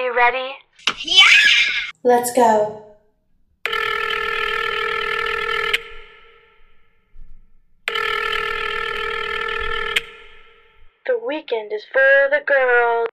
you ready? Let's go. The weekend is for the girls.